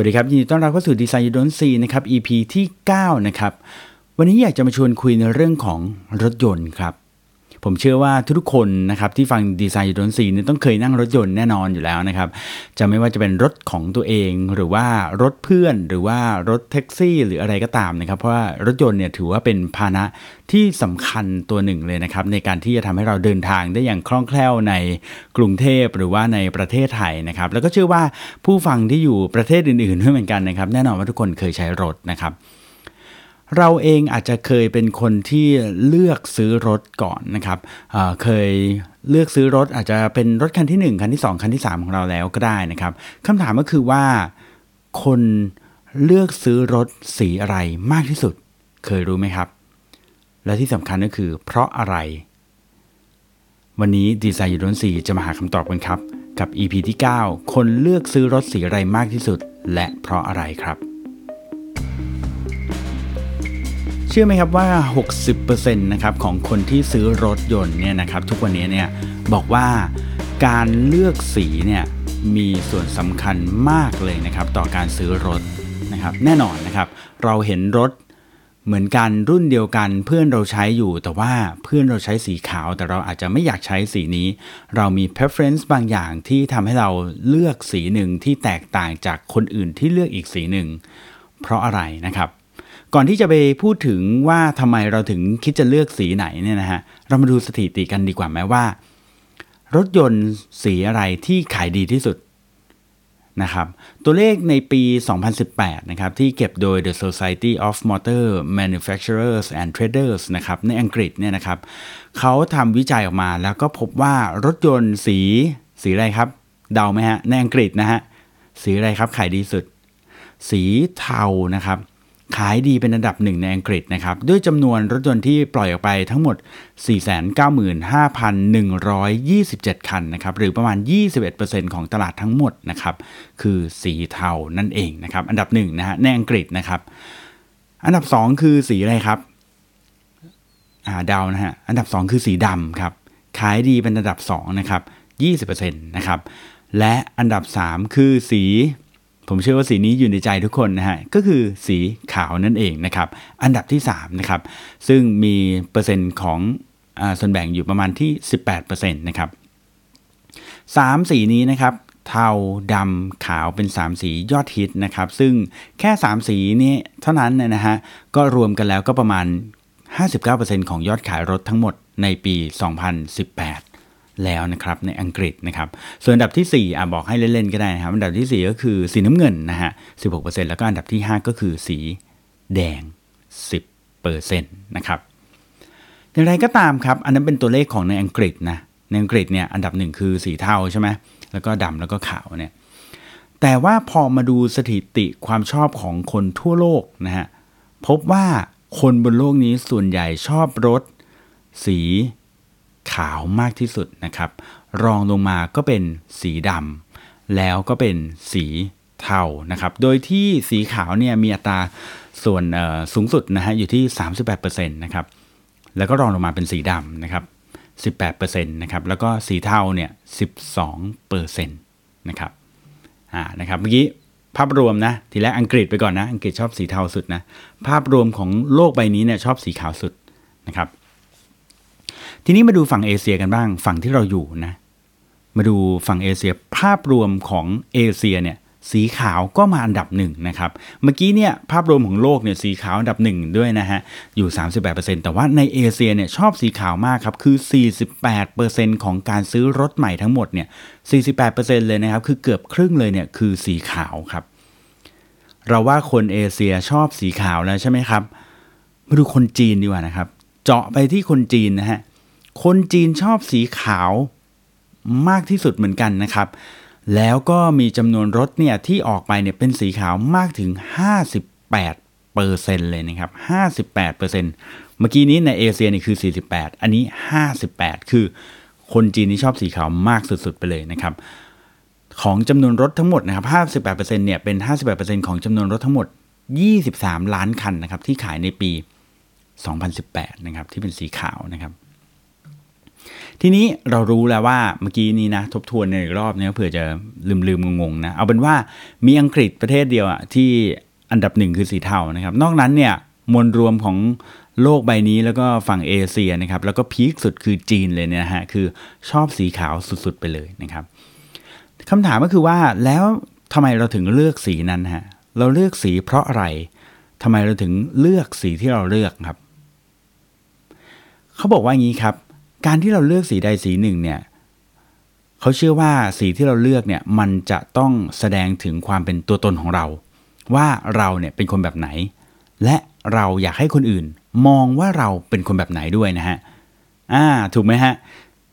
วัสดีครับ ยินดีต้อนรับเข้าสู่ดีไซน์ยูดนซีนะครับ EP ที่ 9 นะครับ วันนี้อยากจะมาชวนคุยในเรื่องของรถยนต์ครับ ผมเชื่อว่าทุกคนนะครับที่ฟังดีไซน์ยูดนซีเนี่ยต้องเคยนั่งรถยนต์แน่นอนอยู่แล้วนะครับ จะไม่ว่าจะเป็นรถของตัวเองหรือว่ารถเพื่อนหรือว่ารถแท็กซี่ หรืออะไรก็ตามนะครับ เพราะว่ารถยนต์เนี่ยถือว่าเป็นพาหนะที่สำคัญตัวหนึ่งเลยนะครับ ในการที่จะทำให้เราเดินทางได้อย่างคล่องแคล่วในกรุงเทพหรือว่าในประเทศไทยนะครับ แล้วก็เชื่อว่าผู้ฟังที่อยู่ประเทศอื่นๆด้วยเหมือนกันนะครับ แน่นอนว่าทุกคนเคยใช้รถนะครับ เราเองอาจจะเคยเป็นคนที่เลือกซื้อรถก่อนนะครับเเคยเลือกซื้อรถอาจจะเป็นรถคันที่ 1 คันที่ 2 คันที่ 3 ของเราแล้วก็ได้นะครับคำถามก็คือว่าคนเลือกซื้อรถสีอะไรมากที่สุด เคยรู้ไหมครับ และที่สำคัญก็คือ เพราะอะไร วันนี้ดีไซน์ยูโรนสีจะมาหาคำตอบกันครับ กับ EP ที่ 9 คนเลือกซื้อรถสีอะไรมากที่สุด และเพราะอะไรครับ ชื่อไหมครับว่า 60%นะครับของคนที่ซื้อรถยนต์เนี่ยนะครับทุกวันนี้เนี่ยบอกว่าการเลือกสีเนี่ยมีส่วนสำคัญมากเลยนะครับต่อการซื้อรถนะครับแน่นอนนะครับเราเห็นรถเหมือนกันรุ่นเดียวกันเพื่อนเราใช้อยู่ แต่ว่าเพื่อนเราใช้สีขาวแต่เราอาจจะไม่อยากใช้สีนี้ เรามี preference บางอย่างที่ทำให้เราเลือกสีหนึ่งที่แตกต่างจากคนอื่นที่เลือกอีกสีหนึ่งเพราะอะไรนะครับ ก่อนที่จะไปพูดถึงว่าทำไมเราถึงคิดจะเลือกสีไหนเนี่ยนะฮะเรามาดูสถิติกันดีกว่าไหมว่า รถยนต์สีอะไรที่ขายดีที่สุดนะครับตัวเลขในปี 2018 นะครับที่เก็บโดย The Society of Motor Manufacturers and Traders นะครับในอังกฤษเนี่ยนะครับเขาทำวิจัยออกมาแล้วก็พบว่ารถยนต์สีสีอะไรครับ เดาไหมฮะ ในอังกฤษนะฮะ สีอะไรครับขายดีสุด สีเทานะครับ ขายดีเป็นอันดับหนึ่งในอังกฤษนะครับ ด้วยจำนวนรถยนต์ที่ปล่อยออกไปทั้งหมด 495,127 คันนะครับ หรือประมาณ 21%ของตลาดทั้งหมดนะครับ คือสีเทานั่นเองนะครับ อันดับหนึ่งนะฮะในอังกฤษนะครับ อันดับ 2 คือสีอะไรครับอ่าดาวนะฮะ อันดับ 2 คือสีดำครับ ขายดีเป็นอันดับ2นะครับ 20%นะครับ และอันดับ 3 คือสี ผมเชื่อว่าสีนี้อยู่ในใจทุกคนนะฮะก็คือสีขาวนั่นเองนะครับอันดับที่3นะครับซึ่งมีเปอร์เซ็นต์ของอส่วนแบ่งอยู่ประมาณที่ 18%นะครับ3สีนี้นะครับเทาดำขาวเป็น 3 สียอดฮิตนะครับซึ่งแค่ 3 สีนี้เท่านั้นนะฮะก็รวมกันแล้วก็ประมาณ 59%ของยอดขายรถทั้งหมดในปี 2018 แล้วนะครับในอังกฤษนะครับส่วนอันดับที่ 4อะบอกให้เล่นๆก็ได้นะครับ อันดับที่ 4 ก็คือสีน้ำเงินนะฮะ16%แล้วก็อันดับที่ 5 ก็คือสีแดง 10%นะครับอย่างไรก็ตามครับ อันนั้นเป็นตัวเลขของในอังกฤษนะในอังกฤษเนี่ยอันดับหนึ่งคือสีเทาใช่ไหมแล้วก็ดำแล้วก็ขาวเนี่ยแต่ว่าพอมาดูสถิติความชอบของคนทั่วโลกนะฮะพบว่าคนบนโลกนี้ส่วนใหญ่ชอบรถ สี ขาวมากที่สุดนะครับ รองลงมาก็เป็นสีดำแล้วก็เป็นสีเทานะครับ โดยที่สีขาวเนี่ยมีอัตราส่วนสูงสุดนะฮะอยู่ที่ 38%นะครับ แล้วก็รองลงมาเป็นสีดำนะครับ 18%นะครับ แล้วก็สีเทาเนี่ย 12%นะครับ อ่า นะครับเมื่อกี้ภาพรวมนะ ทีแรกอังกฤษไปก่อนนะ อังกฤษชอบสีเทาสุดนะ ภาพรวมของโลกใบนี้เนี่ยชอบสีขาวสุดนะครับ ทีนี้มาดูฝั่งเอเชียกันบ้าง ฝั่งที่เราอยู่นะ มาดูฝั่งเอเชียภาพรวมของเอเชียเนี่ยสีขาวก็มาอันดับหนึ่งนะครับ เมื่อกี้เนี่ยภาพรวมของโลกเนี่ยสีขาวอันดับหนึ่งด้วยนะฮะ อยู่ 38%แต่ว่าในเอเชียเนี่ยชอบสีขาวมากครับ คือ 48%ของการซื้อรถใหม่ทั้งหมดเนี่ย 48%เลยนะครับ คือเกือบครึ่งเลยเนี่ยคือสีขาวครับ เราว่าคนเอเชียชอบสีขาวแล้วใช่ไหมครับ มาดูคนจีนดีกว่านะครับ เจาะไปที่คนจีนนะฮะ คนจีนชอบสีขาวมากที่สุดเหมือนกันนะครับ แล้วก็มีจำนวนรถเนี่ยที่ออกไปเนี่ยเป็นสีขาวมากถึง 58เปอร์เซ็นเลยนะครับ 58เปอร์เซ็นเมื่อกี้นี้ในเอเชียนี่คือ 48 อันนี้ 58 คือคนจีนนี่ชอบสีขาวมากสุดๆไปเลยนะครับ ของจำนวนรถทั้งหมดนะครับ 58%เนี่ยเป็น 58%ของจำนวนรถทั้งหมด 23 ล้านคันนะครับที่ขายในปี 2018 นะครับที่เป็นสีขาวนะครับ ทีนี้เรารู้แล้วว่าเมื่อกี้นี้นะ ทบทวนในอีกรอบนี้เผื่อจะลืมลืมงงๆนะ เอาเป็นว่ามีอังกฤษประเทศเดียวอะที่อันดับหนึ่งคือสีเทานะครับ นอกนั้นเนี่ยมวลรวมของโลกใบนี้แล้วก็ฝั่งเอเชียนะครับ แล้วก็พีคสุดคือจีนเลยเนี่ยฮะคือชอบสีขาวสุดๆไปเลยนะครับคำถามก็คือว่าแล้วทำไมเราถึงเลือกสีนั้นฮะเราเลือกสีเพราะอะไรทำไมเราถึงเลือกสีที่เราเลือกครับ เขาบอกว่างี้ครับ การที่เราเลือกสีใดสีหนึ่งเนี่ยเขาเชื่อว่าสีที่เราเลือกเนี่ยมันจะต้องแสดงถึงความเป็นตัวตนของเรา ว่าเราเนี่ยเป็นคนแบบไหน และเราอยากให้คนอื่น มองว่าเราเป็นคนแบบไหนด้วยนะฮะอ่าถูกไหมฮะ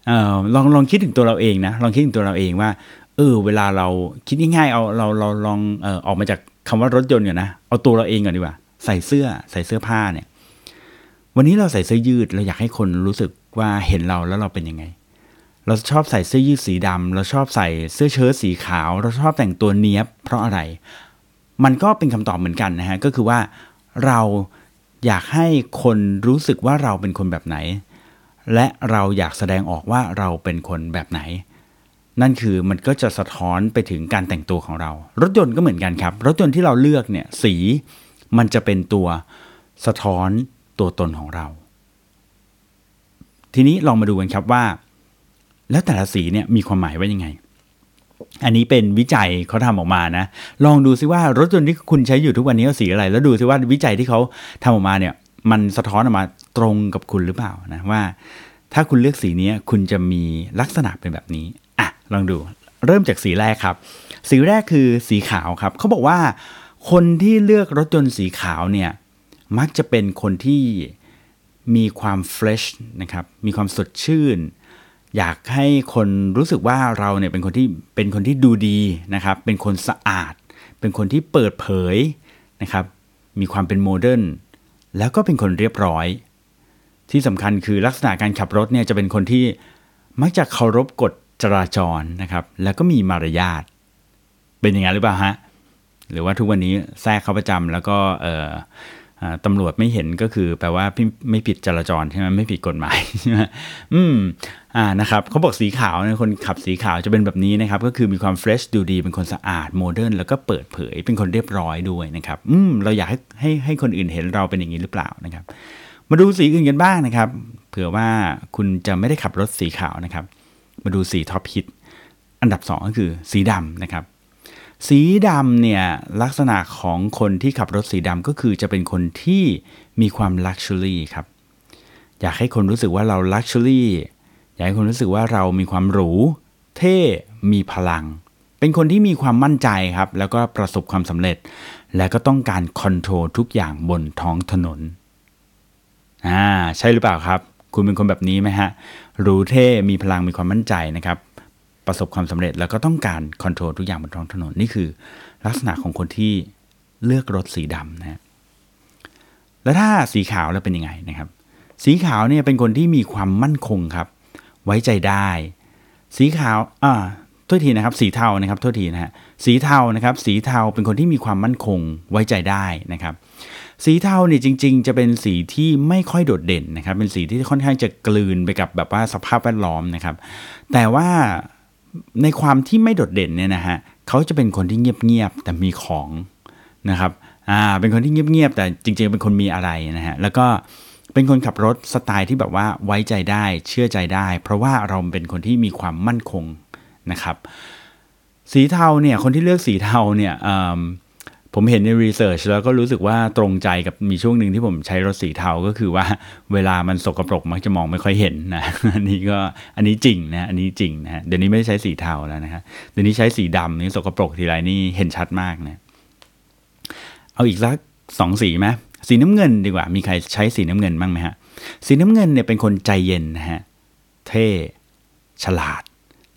เออลองลองคิดถึงตัวเราเองนะลองคิดถึงตัวเราเองว่าเออเวลาเราคิดง่ายๆเอาเราเราลองเออออกมาจากคำว่ารถยนต์ก่อนนะเอาตัวเราเองก่อนดีกว่า ใส่เสื้อใส่เสื้อผ้าเนี่ย วันนี้เราใส่เสื้อยืดเราอยากให้คนรู้สึกว่าเห็นเราแล้วเราเป็นยังไง เราชอบใส่เสื้อยืดสีดำเราชอบใส่เสื้อเชิ้ตสีขาว เราชอบแต่งตัวเนี้ยบเพราะอะไร มันก็เป็นคำตอบเหมือนกันนะฮะก็คือว่าเราอยากให้คนรู้สึกว่าเราเป็นคนแบบไหน และเราอยากแสดงออกว่าเราเป็นคนแบบไหน นั่นคือมันก็จะสะท้อนไปถึงการแต่งตัวของเรา รถยนต์ก็เหมือนกันครับ รถยนต์ที่เราเลือกเนี่ยสีมันจะเป็นตัวสะท้อน ตัวตนของเรา ทีนี้ลองมาดูกันครับว่า แล้วแต่ละสีเนี่ยมีความหมายว่ายังไง อันนี้เป็นวิจัยเขาทำออกมานะ ลองดูซิว่ารถยนต์ที่คุณใช้อยู่ทุกวันนี้สีอะไร แล้วดูซิว่าวิจัยที่เขาทำออกมาเนี่ย มันสะท้อนออกมาตรงกับคุณหรือเปล่านะว่า ถ้าคุณเลือกสีนี้คุณจะมีลักษณะเป็นแบบนี้อะลองดูเริ่มจากสีแรกครับ สีแรกคือสีขาวครับเขาบอกว่าคนที่เลือกรถยนต์สีขาวเนี่ย มักจะเป็นคนที่มีความเฟรชนะครับมีความสดชื่น อยากให้คนรู้สึกว่าเราเนี่ยเป็นคนที่เป็นคนที่ดูดีนะครับเป็นคนสะอาด เป็นคนที่เปิดเผยนะครับมีความเป็น modern แล้วก็เป็นคนเรียบร้อย ที่สำคัญคือลักษณะการขับรถเนี่ยจะเป็นคนที่มักจะเคารพกฎจราจรนะครับ แล้วก็มีมารยาทเป็นอย่างนั้นหรือเปล่าฮะหรือว่าทุกวันนี้แทรกเขาประจำแล้วก็เออ ตำรวจไม่เห็นก็คือแปลว่าพี่ไม่ผิดจราจรใช่ไหมไม่ผิดกฎหมายใช่ไหมอืมอ่านะครับเขาบอกสีขาวนะคนขับสีขาวจะเป็นแบบนี้นะครับ ก็คือมีความ fresh ดูดี เป็นคนสะอาด modern แล้วก็เปิดเผยเป็นคนเรียบร้อยด้วยนะครับ อืมเราอยากให้ให้ให้คนอื่นเห็นเราเป็นอย่างนี้หรือเปล่านะครับ มาดูสีอื่นกันบ้างนะครับ เผื่อว่าคุณจะไม่ได้ขับรถสีขาวนะครับ มาดูสี top hit อันดับ 2 ก็คือสีดำนะครับ สีดำเนี่ยลักษณะของคนที่ขับรถสีดำก็คือจะเป็นคนที่มีความ luxury ครับ อยากให้คนรู้สึกว่าเรา luxury อยากให้คนรู้สึกว่าเรามีความหรู เท่มีพลัง เป็นคนที่มีความมั่นใจครับ แล้วก็ประสบความสำเร็จ และก็ต้องการ control ทุกอย่างบนท้องถนนอ่าใช่หรือเปล่าครับ คุณเป็นคนแบบนี้ไหมฮะหรูเท่มีพลังมีความมั่นใจนะครับ ประสบความสำเร็จ แล้วก็ต้องการ control ทุกอย่างบนท้องถนนนี่คือ ลักษณะของคนที่เลือกรถสีดำนะแล้วถ้าสีขาวแล้วเป็นยังไงนะครับ สีขาวเนี่ยเป็นคนที่มีความมั่นคงครับ ไว้ใจได้ สีขาวอ่าโทษทีนะครับ สีเทานะครับโทษทีนะฮะสีเทานะครับ สีเทาเป็นคนที่มีความมั่นคงไว้ใจได้นะครับ สีเทาเนี่ยจริง ๆ จะเป็นสีที่ไม่ค่อยโดดเด่นนะครับ เป็นสีที่ค่อนข้างจะกลืนไปกับแบบว่าสภาพแวดล้อมนะครับ แต่ว่า ในความที่ไม่โดดเด่นเนี่ยนะฮะเขาจะเป็นคนที่เงียบๆแต่มีของนะครับอ่าเป็นคนที่เงียบๆแต่จริงๆเป็นคนมีอะไรนะฮะแล้วก็เป็นคนขับรถสไตล์ที่แบบว่าไว้ใจได้เชื่อใจได้ เพราะว่าเราเป็นคนที่มีความมั่นคงนะครับ สีเทาเนี่ยคนที่เลือกสีเทาเนี่ย ผมเห็นในรีเสิร์ชแล้วก็รู้สึกว่าตรงใจกับมีช่วงหนึ่งที่ผมใช้รถสีเทาก็คือว่าเวลามันสกปรกมักจะมองไม่ค่อยเห็นนะอันนี้ก็อันนี้จริงนะอันนี้จริงนะเดี๋ยวนี้ไม่ได้ใช้สีเทาแล้วนะครับเดี๋ยวนี้ใช้สีดำนี่สกปรกทีไรนี่เห็นชัดมากนะเอาอีกสักสองสีไหมสีน้ำเงินดีกว่า มีใครใช้สีน้ำเงินบ้างไหมฮะสีน้ำเงินเนี่ยเป็นคนใจเย็นนะฮะเท่ฉลาด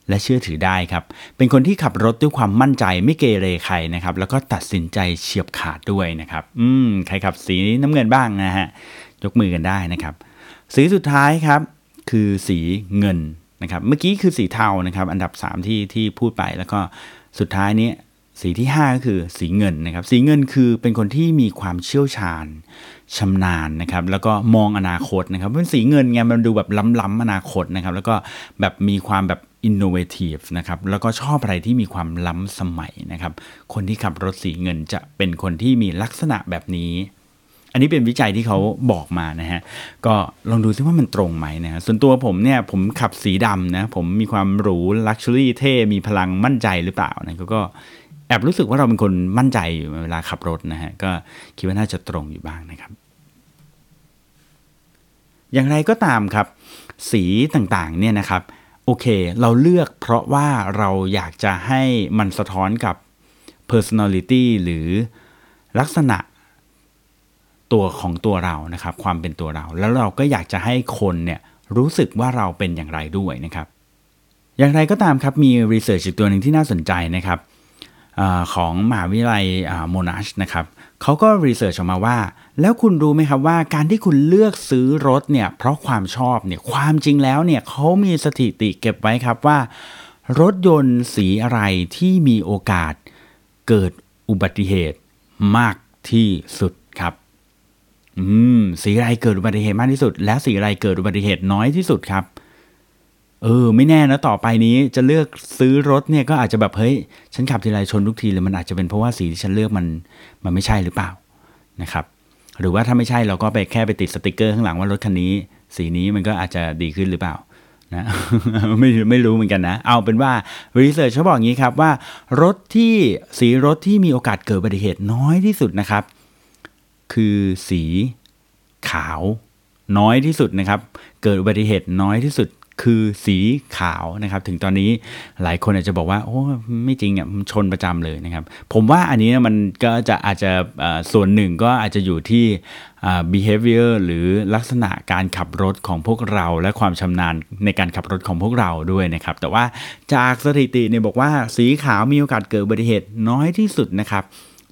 และเชื่อถือได้ครับ เป็นคนที่ขับรถด้วยความมั่นใจไม่เกเรใครนะครับ แล้วก็ตัดสินใจเฉียบขาดด้วยนะครับ อืม ใครขับสีน้ำเงินบ้างนะฮะ ยกมือกันได้นะครับ สีสุดท้ายครับ คือสีเงินนะครับ เมื่อกี้คือสีเทานะครับ อันดับ 3 ที่ที่พูดไป แล้วก็สุดท้ายนี้สีที่ 5 ก็คือสีเงินนะครับ สีเงินคือเป็นคนที่มีความเชี่ยวชาญชำนาญนะครับ แล้วก็มองอนาคตนะครับเป็นสีเงินไงมันดูแบบล้ำๆอนาคตนะครับ แล้วก็แบบมีความแบบ innovative นะครับแล้วก็ชอบอะไรที่มีความล้ำสมัยนะครับ คนที่ขับรถสีเงินจะเป็นคนที่มีลักษณะแบบนี้ อันนี้เป็นวิจัยที่เขาบอกมานะฮะก็ลองดูซิว่ามันตรงไหมนะฮะส่วนตัวผมเนี่ยผมขับสีดำนะผมมีความหรูลักชัวรี่เท่ มีพลังมั่นใจหรือเปล่านะก็แอบรู้สึกว่าเราเป็นคนมั่นใจอยู่เวลาขับรถนะฮะก็คิดว่าน่าจะตรงอยู่บ้างนะครับ อย่างไรก็ตามครับ สีต่างๆเนี่ยนะครับ โอเค เราเลือกเพราะว่าเราอยากจะให้มันสะท้อนกับ personality หรือลักษณะตัวของตัวเรานะครับ ความเป็นตัวเรา แล้วเราก็อยากจะให้คนเนี่ยรู้สึกว่าเราเป็นอย่างไรด้วยนะครับ อย่างไรก็ตามครับมีรีเสิร์ชอีกตัวหนึ่งที่น่าสนใจนะครับ ของมหาวิทยาลัยโมนาชนะครับเขาก็รีเสิร์ชออกมาว่า แล้วคุณรู้ไหมครับว่าการที่คุณเลือกซื้อรถเนี่ยเพราะความชอบเนี่ยความจริงแล้วเนี่ยเขามีสถิติเก็บไว้ครับว่า รถยนต์สีอะไรที่มีโอกาสเกิดอุบัติเหตุมากที่สุดครับ อืม สีอะไรเกิดอุบัติเหตุมากที่สุด และสีอะไรเกิดอุบัติเหตุน้อยที่สุดครับ เออ ไม่แน่นะต่อไปนี้จะเลือกซื้อรถเนี่ยก็อาจจะแบบเฮ้ยฉันขับทีไรชนทุกทีเลยมันอาจจะเป็นเพราะว่าสีที่ฉันเลือกมันมันไม่ใช่หรือเปล่านะครับ หรือว่าถ้าไม่ใช่เราก็ไปแค่ไปติดสติกเกอร์ข้างหลังว่ารถคันนี้ สีนี้มันก็อาจจะดีขึ้นหรือเปล่านะไม่ไม่รู้เหมือนกันนะ เอาเป็นว่ารีเสิร์ชเขาบอกอย่างนี้ครับว่ารถที่สีรถที่มีโอกาสเกิดอุบัติเหตุน้อยที่สุดนะครับ คือสีขาวน้อยที่สุดนะครับ เกิดอุบัติเหตุน้อยที่สุด คือสีขาวนะครับ ถึงตอนนี้หลายคนอาจจะบอกว่า โอ้ไม่จริงอะชนประจำเลยนะครับ ผมว่าอันนี้มันก็จะอาจจะส่วนหนึ่งก็อาจจะอยู่ที่ behavior หรือลักษณะการขับรถของพวกเรา และความชำนาญในการขับรถของพวกเราด้วยนะครับ แต่ว่าจากสถิติเนี่ยบอกว่าสีขาวมีโอกาสเกิดอุบัติเหตุน้อยที่สุดนะครับ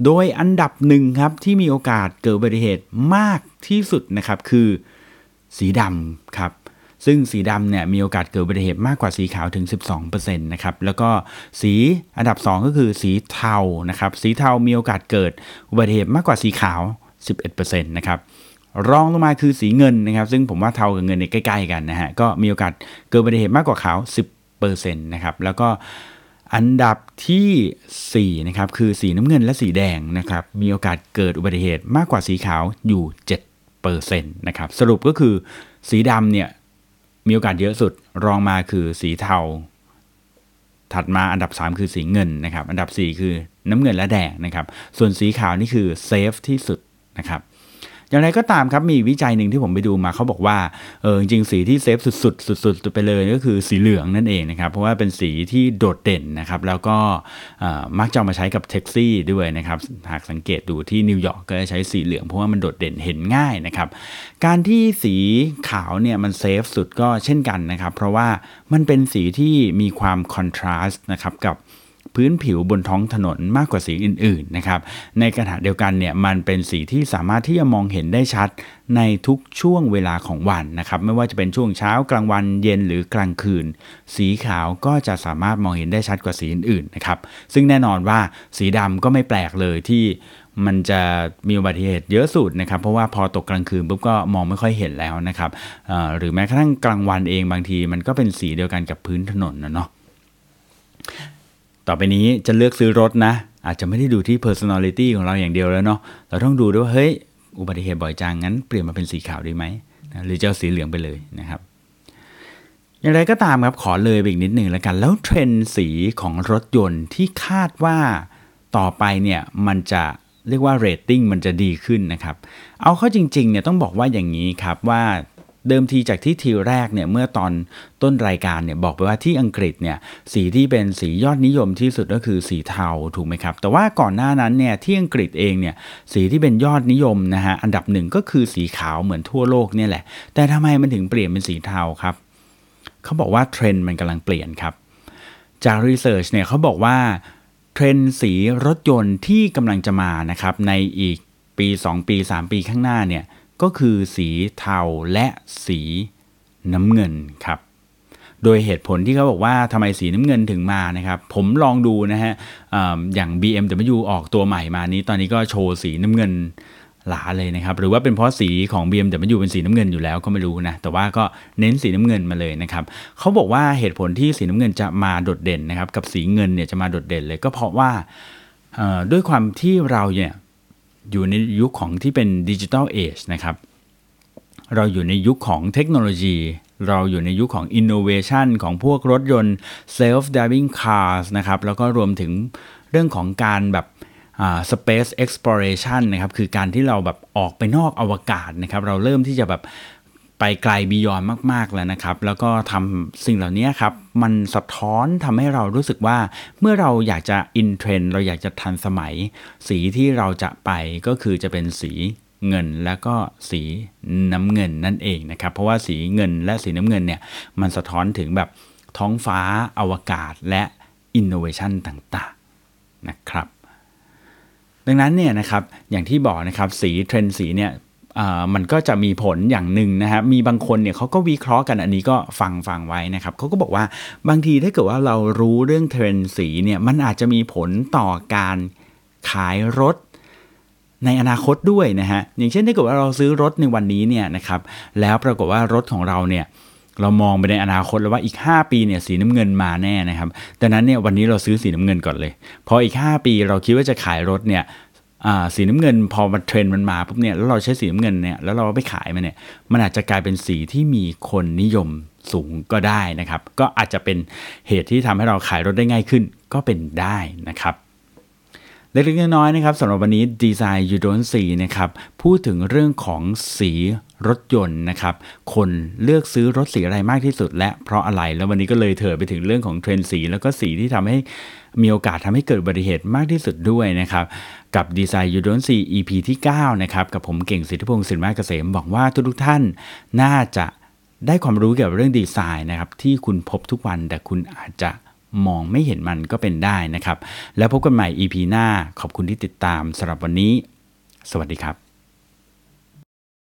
โดยอันดับหนึ่งครับที่มีโอกาสเกิดอุบัติเหตุมากที่สุดนะครับคือสีดำครับ ซึ่งสีดำเนี่ยมีโอกาสเกิดอุบัติเหตุมากกว่าสีขาวถึง 12%นะครับ แล้วก็สีอันดับ 2 ก็คือสีเทานะครับ สีเทามีโอกาสเกิดอุบัติเหตุมากกว่าสีขาว 11%นะครับรองลงมาคือสีเงินนะครับ ซึ่งผมว่าเทากับเงินเนี่ยใกล้ๆกันนะฮะก็มีโอกาสเกิดอุบัติเหตุมากกว่าขาว 10%นะครับแล้วก็อันดับที่4นะครับคือสีน้ำเงินและสีแดงนะครับมีโอกาสเกิดอุบัติเหตุมากกว่าสีขาวอยู่ 7%นะครับสรุปก็คือสีดำเนี่ย มีโอกาสเยอะสุดรองมาคือสีเทา ถัดมาอันดับ 3 คือสีเงินนะครับ อันดับ 4 คือน้ำเงินและแดงนะครับ ส่วนสีขาวนี่คือ safe ที่สุดนะครับ อย่างไรก็ตามครับมีวิจัยหนึ่งที่ผมไปดูมาเขาบอกว่าเออจริงสีที่ safe สุดๆสุดๆไปเลยก็คือสีเหลืองนั่นเองนะครับ เพราะว่าเป็นสีที่โดดเด่นนะครับ แล้วก็มักจะมาใช้กับแท็กซี่ด้วยนะครับหากสังเกตดูที่นิวยอร์กก็จะใช้สีเหลืองเพราะว่ามันโดดเด่นเห็นง่ายนะครับ การที่สีขาวเนี่ยมันเซฟสุดก็เช่นกันนะครับ เพราะว่ามันเป็นสีที่มีความคอนทราสต์นะครับกับ พื้นผิวบนท้องถนนมากกว่าสีอื่นๆนะครับในขณะเดียวกันเนี่ยมันเป็นสีที่สามารถที่จะมองเห็นได้ชัดในทุกช่วงเวลาของวันนะครับไม่ว่าจะเป็นช่วงเช้ากลางวันเย็นหรือกลางคืน สีขาวก็จะสามารถมองเห็นได้ชัดกว่าสีอื่นๆนะครับซึ่งแน่นอนว่าสีดำก็ไม่แปลกเลยที่มันจะมีอุบัติเหตุเยอะสุดนะครับ เพราะว่าพอตกกลางคืนปุ๊บก็มองไม่ค่อยเห็นแล้วนะครับหรือแม้กระทั่งกลางวันเองบางทีมันก็เป็นสีเดียวกันกับพื้นถนนนะเนาะ ต่อไปนี้จะเลือกซื้อรถนะ อาจจะไม่ได้ดูที่ personality ของเราอย่างเดียวแล้วเนาะเราต้องดูด้วยว่าเฮ้ยอุบัติเหตุบ่อยจังงั้นเปลี่ยนมาเป็นสีขาวดีไหมนะหรือจะเอาสีเหลืองไปเลยนะครับ อย่างไรก็ตามครับขอเลยไปอีกนิดหนึ่งแล้วกัน แล้วเทรนสีของรถยนต์ที่คาดว่าต่อไปเนี่ยมันจะเรียกว่าเรตติ้งมันจะดีขึ้นนะครับ เอาเข้าจริงๆเนี่ยต้องบอกว่าอย่างนี้ครับว่า เดิมทีจากที่ทีแรกเนี่ยเมื่อตอนต้นรายการเนี่ยบอกไปว่าที่อังกฤษเนี่ยสีที่เป็นสียอดนิยมที่สุดก็คือสีเทาถูกไหมครับ แต่ว่าก่อนหน้านั้นเนี่ยที่อังกฤษเองเนี่ยสีที่เป็นยอดนิยมนะฮะอันดับหนึ่งก็คือสีขาวเหมือนทั่วโลกเนี่ยแหละ แต่ทำไมมันถึงเปลี่ยนเป็นสีเทาครับเขาบอกว่าเทรนด์มันกำลังเปลี่ยนครับ จากรีเสิร์ชเนี่ยเขาบอกว่าเทรนด์สีรถยนต์ที่กำลังจะมานะครับในอีกปี 2 ปี 3 ปีข้างหน้าเนี่ย ก็คือสีเทาและสีน้ำเงินครับ โดยเหตุผลที่เขาบอกว่าทำไมสีน้ำเงินถึงมานะครับ ผมลองดูนะฮะออย่าง BMW ออกตัวใหม่มานี้ ตอนนี้ก็โชว์สีน้ำเงินหลาเลยนะครับ หรือว่าเป็นเพราะสีของ BMW เป็นสีน้ำเงินอยู่แล้วก็ไม่รู้นะ แต่ว่าก็เน้นสีน้ำเงินมาเลยนะครับเขาบอกว่าเหตุผลที่สีน้ำเงินจะมาโดดเด่นนะครับ กับสีเงินเนี่ยจะมาโดดเด่นเลยก็เพราะว่าด้วยความที่เราเนี่ย อยู่ในยุคของที่เป็น digital age นะครับ เราอยู่ในยุคของเทคโนโลยี เราอยู่ในยุคของอินโนเวชันของพวกรถยนต์ self driving cars นะครับ แล้วก็รวมถึงเรื่องของการแบบ space exploration นะครับ คือการที่เราแบบออกไปนอกอวกาศนะครับ เราเริ่มที่จะแบบ ไปไกล beyond มาก ๆ แล้วนะครับ แล้วก็ทำสิ่งเหล่านี้ครับ มันสะท้อนทำให้เรารู้สึกว่าเมื่อเราอยากจะ in trend เราอยากจะทันสมัย สีที่เราจะไปก็คือจะเป็นสีเงินแล้วก็สีน้ำเงินนั่นเองนะครับ เพราะว่าสีเงินและสีน้ำเงินเนี่ยมันสะท้อนถึงแบบท้องฟ้าอวกาศและอินโนเวชันต่าง ๆ นะครับดังนั้นเนี่ยนะครับอย่างที่บอกนะครับสีเทรนสีเนี่ย มันก็จะมีผลอย่างหนึ่งนะครับมีบางคนเนี่ยเขาก็วิเคราะห์กันอันนี้ก็ฟังฟังไว้นะครับเขาก็บอกว่าบางทีถ้าเกิดว่าเรารู้เรื่องเทรนสีเนี่ยมันอาจจะมีผลต่อการขายรถในอนาคตด้วยนะฮะอย่างเช่นถ้าเกิดว่าเราซื้อรถในวันนี้เนี่ยนะครับแล้วปรากฏว่ารถของเราเนี่ยเรามองไปในอนาคตแล้วว่าอีก 5 ปีเนี่ยสีน้ำเงินมาแน่นะครับดังนั้นเนี่ยวันนี้เราซื้อสีน้ำเงินก่อนเลย พออีก 5 ปีเราคิดว่าจะขายรถเนี่ย สีน้ำเงินพอมันเทรนด์มันมาปุ๊บเนี่ยแล้วเราใช้สีน้ำเงินเนี่ยแล้วเราไปขายมันเนี่ยมันอาจจะกลายเป็นสีที่มีคนนิยมสูงก็ได้นะครับ ก็อาจจะเป็นเหตุที่ทำให้เราขายรถได้ง่ายขึ้นก็เป็นได้นะครับเล็กๆน้อยๆนะครับสำหรับวันนี้ Design You Don't See นะครับพูดถึงเรื่องของสีรถยนต์นะครับ คนเลือกซื้อรถสีอะไรมากที่สุด และเพราะอะไรแล้ววันนี้ก็เลยเถิดไปถึงเรื่องของเทรนด์สี แล้วก็สีที่ทำให้ มีโอกาสทำให้เกิดอุบัติเหตุมากที่สุดด้วยนะครับ กับดีไซน์ยูโดนซี EP ที่ 9 นะครับ กับผมเก่งสิทธิพงศ์สินมาเกษมบอกว่าทุกๆท่านน่าจะได้ความรู้เกี่ยวกับเรื่องดีไซน์นะครับ ที่คุณพบทุกวันแต่คุณอาจจะมองไม่เห็นมันก็เป็นได้นะครับ แล้วพบกันใหม่ EP หน้าขอบคุณที่ติดตามสำหรับวันนี้ สวัสดีครับ